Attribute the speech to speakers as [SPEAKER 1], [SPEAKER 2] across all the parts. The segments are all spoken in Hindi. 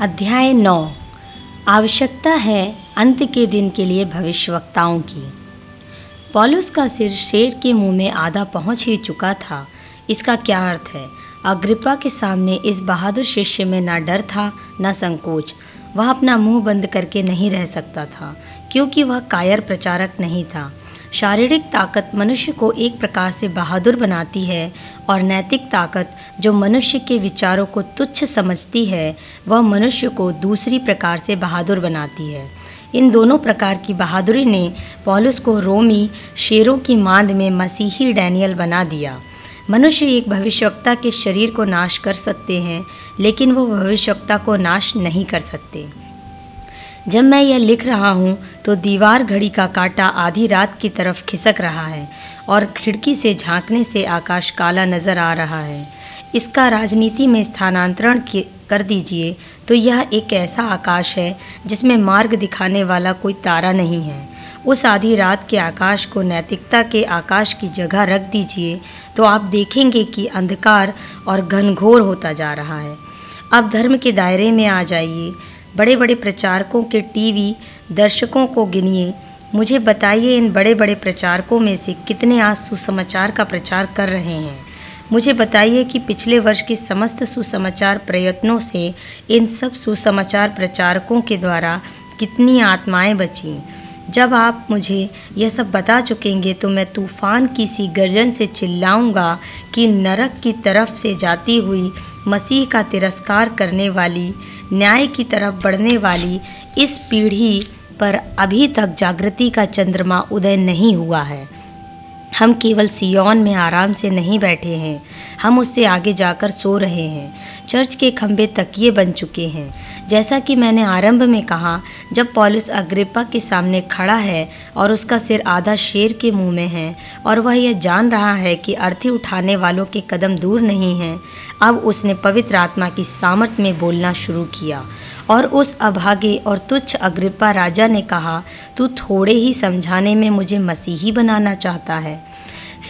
[SPEAKER 1] अध्याय नौ। आवश्यकता है अंत के दिन के लिए भविष्यवक्ताओं की। पॉलुस का सिर शेर के मुँह में आधा पहुँच ही चुका था। इसका क्या अर्थ है? अग्रिपा के सामने इस बहादुर शिष्य में ना डर था, न संकोच। वह अपना मुँह बंद करके नहीं रह सकता था, क्योंकि वह कायर प्रचारक नहीं था। शारीरिक ताकत मनुष्य को एक प्रकार से बहादुर बनाती है और नैतिक ताकत जो मनुष्य के विचारों को तुच्छ समझती है, वह मनुष्य को दूसरी प्रकार से बहादुर बनाती है। इन दोनों प्रकार की बहादुरी ने पॉलुस को रोमी शेरों की मांद में मसीही डैनियल बना दिया। मनुष्य एक भविष्यवक्ता के शरीर को नाश कर सकते हैं, लेकिन वो भविष्यवक्ता को नाश नहीं कर सकते। जब मैं यह लिख रहा हूँ तो दीवार घड़ी का कांटा आधी रात की तरफ़ खिसक रहा है और खिड़की से झांकने से आकाश काला नज़र आ रहा है। इसका राजनीति में स्थानांतरण कर दीजिए तो यह एक ऐसा आकाश है, जिसमें मार्ग दिखाने वाला कोई तारा नहीं है। उस आधी रात के आकाश को नैतिकता के आकाश की जगह रख दीजिए तो आप देखेंगे कि अंधकार और घनघोर होता जा रहा है। अब धर्म के दायरे में आ जाइए बड़े बड़े प्रचारकों के टीवी दर्शकों को गिनिए। मुझे बताइए इन बड़े बड़े प्रचारकों में से कितने आज सुसमाचार का प्रचार कर रहे हैं? मुझे बताइए कि पिछले वर्ष के समस्त सुसमाचार प्रयत्नों से इन सब सुसमाचार प्रचारकों के द्वारा कितनी आत्माएँ बची। जब आप मुझे यह सब बता चुकेंगे तो मैं तूफ़ान की सी गर्जन से चिल्लाऊँगा कि नरक की तरफ़ से जाती हुई मसीह का तिरस्कार करने वाली, न्याय की तरफ़ बढ़ने वाली इस पीढ़ी पर अभी तक जागृति का चंद्रमा उदय नहीं हुआ है। हम केवल सियोन में आराम से नहीं बैठे हैं। हम उससे आगे जाकर सो रहे हैं। चर्च के खंभे तकिए बन चुके हैं। जैसा कि मैंने आरंभ में कहा, जब पॉलिस अग्रिपा के सामने खड़ा है और उसका सिर आधा शेर के मुँह में है और वह यह जान रहा है कि अर्थी उठाने वालों के कदम दूर नहीं हैं, अब उसने पवित्र आत्मा की सामर्थ्य में बोलना शुरू किया। और उस अभागे और तुच्छ अग्रिपा राजा ने कहा, तू थोड़े ही समझाने में मुझे मसीही बनाना चाहता है।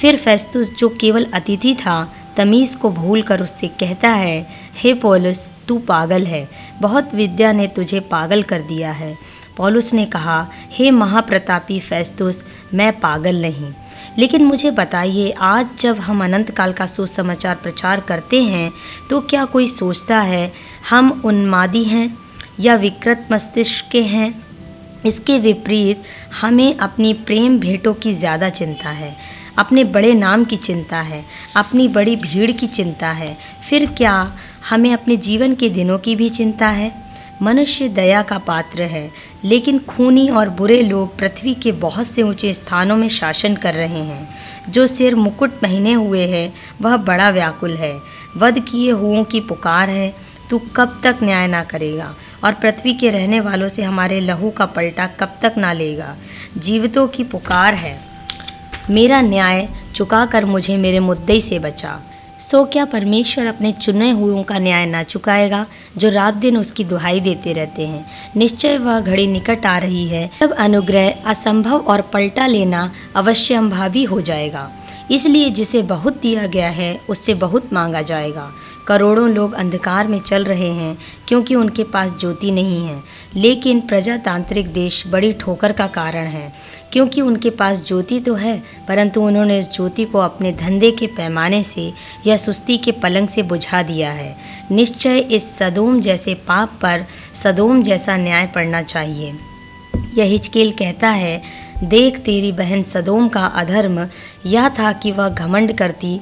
[SPEAKER 1] फिर फेस्तुस, जो केवल अतिथि था, तमीज़ को भूल कर उससे कहता है, हे पौलुस, तू पागल है। बहुत विद्या ने तुझे पागल कर दिया है पौलुस ने कहा, हे महाप्रतापी फेस्तुस, मैं पागल नहीं। लेकिन मुझे बताइए, आज जब हम अनंत काल का सुसमाचार प्रचार करते हैं तो क्या कोई सोचता है, हम उन्मादी हैं? या विकृत मस्तिष्क के हैं, इसके विपरीत हमें अपनी प्रेम भेंटों की ज़्यादा चिंता है, अपने बड़े नाम की चिंता है, अपनी बड़ी भीड़ की चिंता है। फिर क्या हमें अपने जीवन के दिनों की भी चिंता है? मनुष्य दया का पात्र है, लेकिन खूनी और बुरे लोग पृथ्वी के बहुत से ऊँचे स्थानों में शासन कर रहे हैं। जो सिर मुकुट पहने हुए है, वह बड़ा व्याकुल है। वध किए हुओं की पुकार है, तू कब तक न्याय ना करेगा? और पृथ्वी के रहने वालों से हमारे लहू का पलटा कब तक ना लेगा? जीवितों की पुकार है। मेरा न्याय चुकाकर मुझे मेरे मुद्दे से बचा। सो क्या परमेश्वर अपने चुने हुओं का न्याय ना चुकाएगा, जो रात दिन उसकी दुहाई देते रहते हैं? निश्चय वह घड़ी निकट आ रही है। तब अनुग्रह, असंभव और पलटा लेना अवश्य अंभावी हो जाएगा। इसलिए जिसे बहुत दिया गया है, उससे बहुत मांगा जाएगा। करोड़ों लोग अंधकार में चल रहे हैं, क्योंकि उनके पास ज्योति नहीं है। लेकिन प्रजातांत्रिक देश बड़ी ठोकर का कारण है, क्योंकि उनके पास ज्योति तो है, परंतु उन्होंने इस ज्योति को अपने धंधे के पैमाने से या सुस्ती के पलंग से बुझा दिया है। निश्चय इस सदोम जैसे पाप पर सदोम जैसा न्याय पड़ना चाहिए। यह हिचकेल कहता है, देख तेरी बहन सदोम का अधर्म, यह था कि वह घमंड करती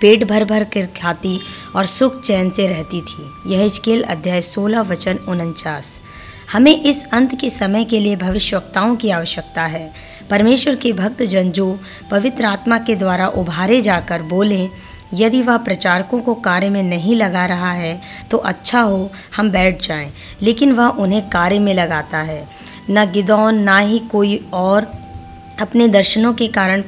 [SPEAKER 1] पेट भर भर कर खाती और सुख चैन से रहती थी। यह हिचकेल अध्याय 16 वचन उनचास। हमें इस अंत के समय के लिए भविष्यवक्ताओं की आवश्यकता है। परमेश्वर के भक्त जन जो पवित्र आत्मा के द्वारा उभारे जाकर बोलें यदि वह प्रचारकों को कार्य में नहीं लगा रहा है तो अच्छा हो हम बैठ जाएँ, लेकिन वह उन्हें कार्य में लगाता है। न गिदौन ना ही कोई और अपने दर्शनों के कारण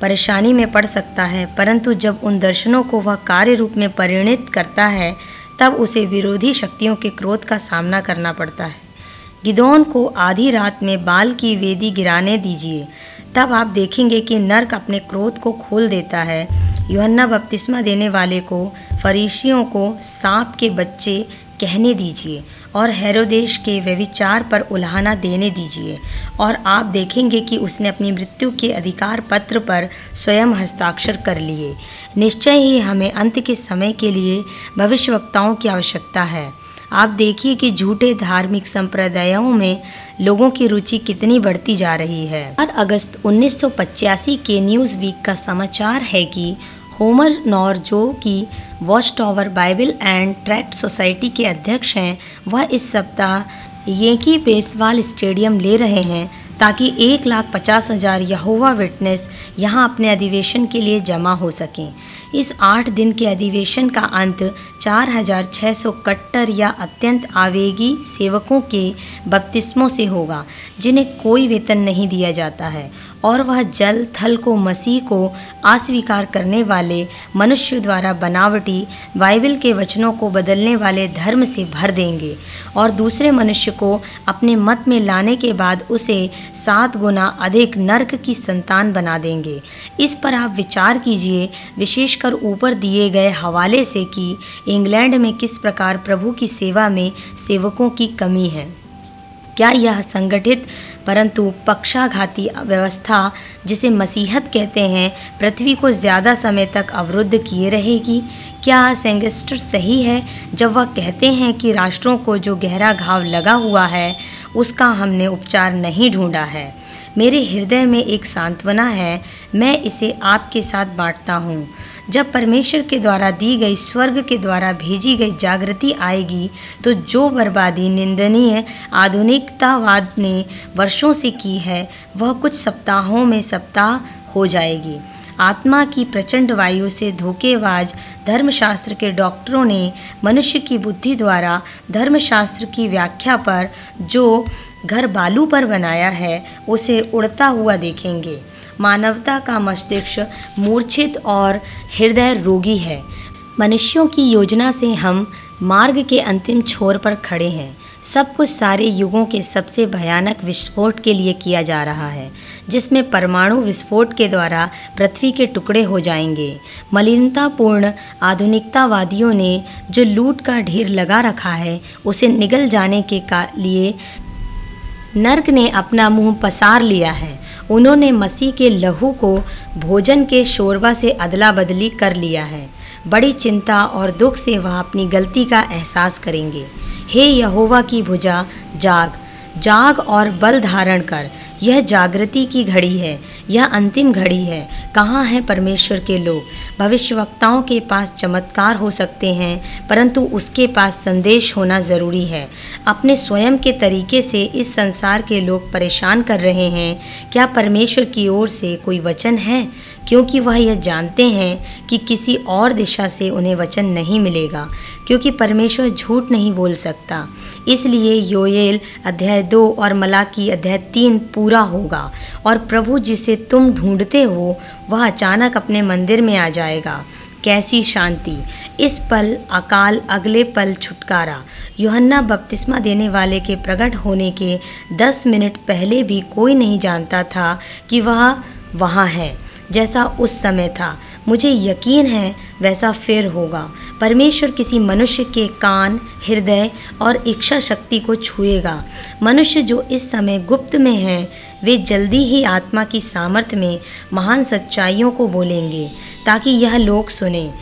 [SPEAKER 1] परेशानी में पड़ सकता है, परंतु जब उन दर्शनों को वह कार्य रूप में परिणित करता है, तब उसे विरोधी शक्तियों के क्रोध का सामना करना पड़ता है। गिदौन को आधी रात में बाल की वेदी गिराने दीजिए, तब आप देखेंगे कि नर्क अपने क्रोध को खोल देता है। योहन्ना बपतिस्मा देने वाले को फरीशियों को सांप के बच्चे कहने दीजिए। और हेरोदेश के व्यविचार पर उल्हाना देने दीजिए, और आप देखेंगे कि उसने अपनी मृत्यु के अधिकार पत्र पर स्वयं हस्ताक्षर कर लिए। निश्चय ही हमें अंत के समय के लिए भविष्यवक्ताओं की आवश्यकता है। आप देखिए कि झूठे धार्मिक संप्रदायों में लोगों की रुचि कितनी बढ़ती जा रही है। हर अगस्त 1985 के न्यूज़ वीक का समाचार है कि होमर नॉर जो कि Watch Tower Bible and Tract Society के अध्यक्ष हैं, वह इस सप्ताह येकी पेसवाल स्टेडियम ले रहे हैं ताकि एक लाख पचास हज़ार यहोवा विटनेस यहाँ अपने अधिवेशन के लिए जमा हो सकें। इस आठ दिन के अधिवेशन का अंत चार हज़ार छः सौ कट्टर या अत्यंत आवेगी सेवकों के बपतिस्मों से होगा, जिन्हें कोई वेतन नहीं दिया जाता है, और वह जल, थल को मसीह को अस्वीकार करने वाले मनुष्य द्वारा बनावटी बाइबल के वचनों को बदलने वाले धर्म से भर देंगे, और दूसरे मनुष्य को अपने मत में लाने के बाद उसे सात गुना अधिक नर्क की संतान बना देंगे। इस पर आप विचार कीजिए विशेषकर ऊपर दिए गए हवाले से कि इंग्लैंड में किस प्रकार प्रभु की सेवा में सेवकों की कमी है। क्या यह संगठित, परंतु पक्षाघाती व्यवस्था, जिसे मसीहत कहते हैं, पृथ्वी को ज़्यादा समय तक अवरुद्ध किए रहेगी? क्या सेंगस्टर सही है, जब वह कहते हैं कि राष्ट्रों को जो गहरा घाव लगा हुआ है, उसका हमने उपचार नहीं ढूंढा है। मेरे हृदय में एक सांत्वना है, मैं इसे आपके साथ बांटता हूँ। जब परमेश्वर के द्वारा दी गई स्वर्ग के द्वारा भेजी गई जागृति आएगी तो जो बर्बादी निंदनीय आधुनिकतावाद ने वर्षों से की है, वह कुछ सप्ताहों में सप्ताह हो जाएगी। आत्मा की प्रचंड वायु से धोखेबाज धर्मशास्त्र के डॉक्टरों ने मनुष्य की बुद्धि द्वारा धर्मशास्त्र की व्याख्या पर जो घर बालू पर बनाया है, उसे उड़ता हुआ देखेंगे। मानवता का मस्तिष्क मूर्छित और हृदय रोगी है। मनुष्यों की योजना से हम मार्ग के अंतिम छोर पर खड़े हैं। सब कुछ सारे युगों के सबसे भयानक विस्फोट के लिए किया जा रहा है, जिसमें परमाणु विस्फोट के द्वारा पृथ्वी के टुकड़े हो जाएँगे। मलिनतापूर्ण आधुनिकतावादियों ने जो लूट का ढेर लगा रखा है, उसे निगल जाने के लिए नर्क ने अपना मुँह पसार लिया है। उन्होंने मसीह के लहू को भोजन के शोरबा से अदला बदली कर लिया है। बड़ी चिंता और दुख से वह अपनी गलती का एहसास करेंगे। हे यहोवा की भुजा, जाग। जाग और बल धारण कर। यह जागृति की घड़ी है, यह अंतिम घड़ी है। कहाँ हैं परमेश्वर के लोग? भविष्यवक्ताओं के पास चमत्कार हो सकते हैं, परंतु उसके पास संदेश होना ज़रूरी है। अपने स्वयं के तरीके से इस संसार के लोग परेशान कर रहे हैं। क्या परमेश्वर की ओर से कोई वचन है? क्योंकि वह यह जानते हैं कि किसी और दिशा से उन्हें वचन नहीं मिलेगा, क्योंकि परमेश्वर झूठ नहीं बोल सकता। इसलिए योएल अध्याय दो और मलाकी अध्याय तीन पूरा होगा, और प्रभु जिसे तुम ढूंढते हो, वह अचानक अपने मंदिर में आ जाएगा। कैसी शांति। इस पल अकाल अगले पल छुटकारा। योहन्ना बपतिस्मा देने वाले के प्रकट होने के दस मिनट पहले भी कोई नहीं जानता था कि वह वहाँ है। जैसा उस समय था। मुझे यकीन है वैसा फिर होगा। परमेश्वर किसी मनुष्य के कान, हृदय और इच्छा शक्ति को छुएगा। मनुष्य जो इस समय गुप्त में हैं, वे जल्दी ही आत्मा की सामर्थ्य में महान सच्चाइयों को बोलेंगे, ताकि यह लोग सुने।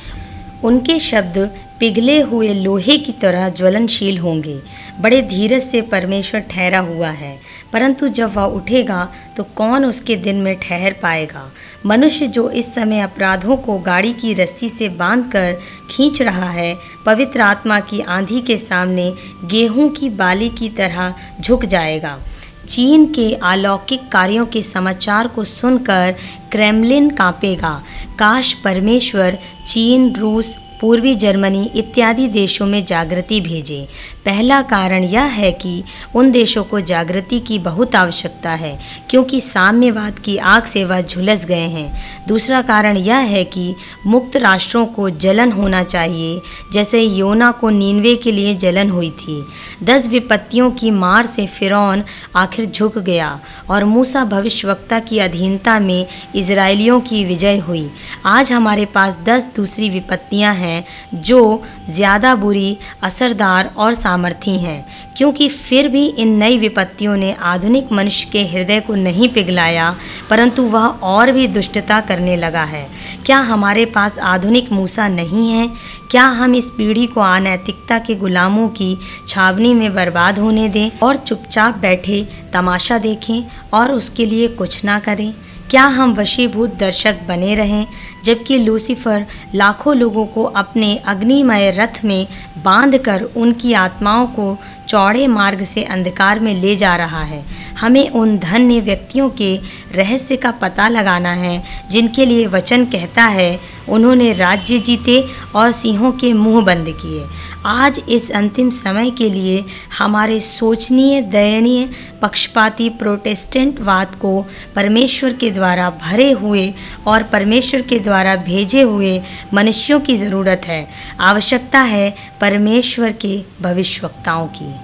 [SPEAKER 1] उनके शब्द पिघले हुए लोहे की तरह ज्वलनशील होंगे। बड़े धीरज से परमेश्वर ठहरा हुआ है। परंतु जब वह उठेगा तो कौन उसके दिन में ठहर पाएगा? मनुष्य जो इस समय अपराधों को गाड़ी की रस्सी से बांधकर खींच रहा है, पवित्र आत्मा की आंधी के सामने गेहूँ की बाली की तरह झुक जाएगा। चीन के अलौकिक कार्यों के समाचार को सुनकर क्रेमलिन कांपेगा। काश परमेश्वर चीन, रूस पूर्वी जर्मनी इत्यादि देशों में जागृति भेजे। पहला कारण यह है कि उन देशों को जागृति की बहुत आवश्यकता है, क्योंकि साम्यवाद की आग से वह झुलस गए हैं। दूसरा कारण यह है कि मुक्त राष्ट्रों को जलन होना चाहिए, जैसे योना को नीनवे के लिए जलन हुई थी। दस विपत्तियों की मार से फिरौन आखिर झुक गया, और मूसा भविष्यवक्ता की अधीनता में इसराइलियों की विजय हुई। आज हमारे पास दस दूसरी विपत्तियाँ हैं हैं, जो ज़्यादा बुरी, असरदार और सामर्थी हैं। क्योंकि फिर भी इन नई विपत्तियों ने आधुनिक मनुष्य के हृदय को नहीं पिघलाया, परंतु वह और भी दुष्टता करने लगा है। क्या हमारे पास आधुनिक मूसा नहीं है? क्या हम इस पीढ़ी को अनैतिकता के गुलामों की छावनी में बर्बाद होने दें और चुपचाप बैठे, तमाशा देखें और उसके लिए कुछ ना करें? क्या हम वशीभूत दर्शक बने रहें? जबकि लूसीफर लाखों लोगों को अपने अग्निमय रथ में बांधकर उनकी आत्माओं को चौड़े मार्ग से अंधकार में ले जा रहा है। हमें उन धन्य व्यक्तियों के रहस्य का पता लगाना है, जिनके लिए वचन कहता है, उन्होंने राज्य जीते और सिंहों के मुँह बंद किए। आज इस अंतिम समय के लिए हमारे सोचनीय, दयनीय, पक्षपाती प्रोटेस्टेंटवाद को परमेश्वर के द्वारा भरे हुए और परमेश्वर के द्वारा भेजे हुए मनुष्यों की ज़रूरत है। आवश्यकता है परमेश्वर के भविष्यवक्ताओं की।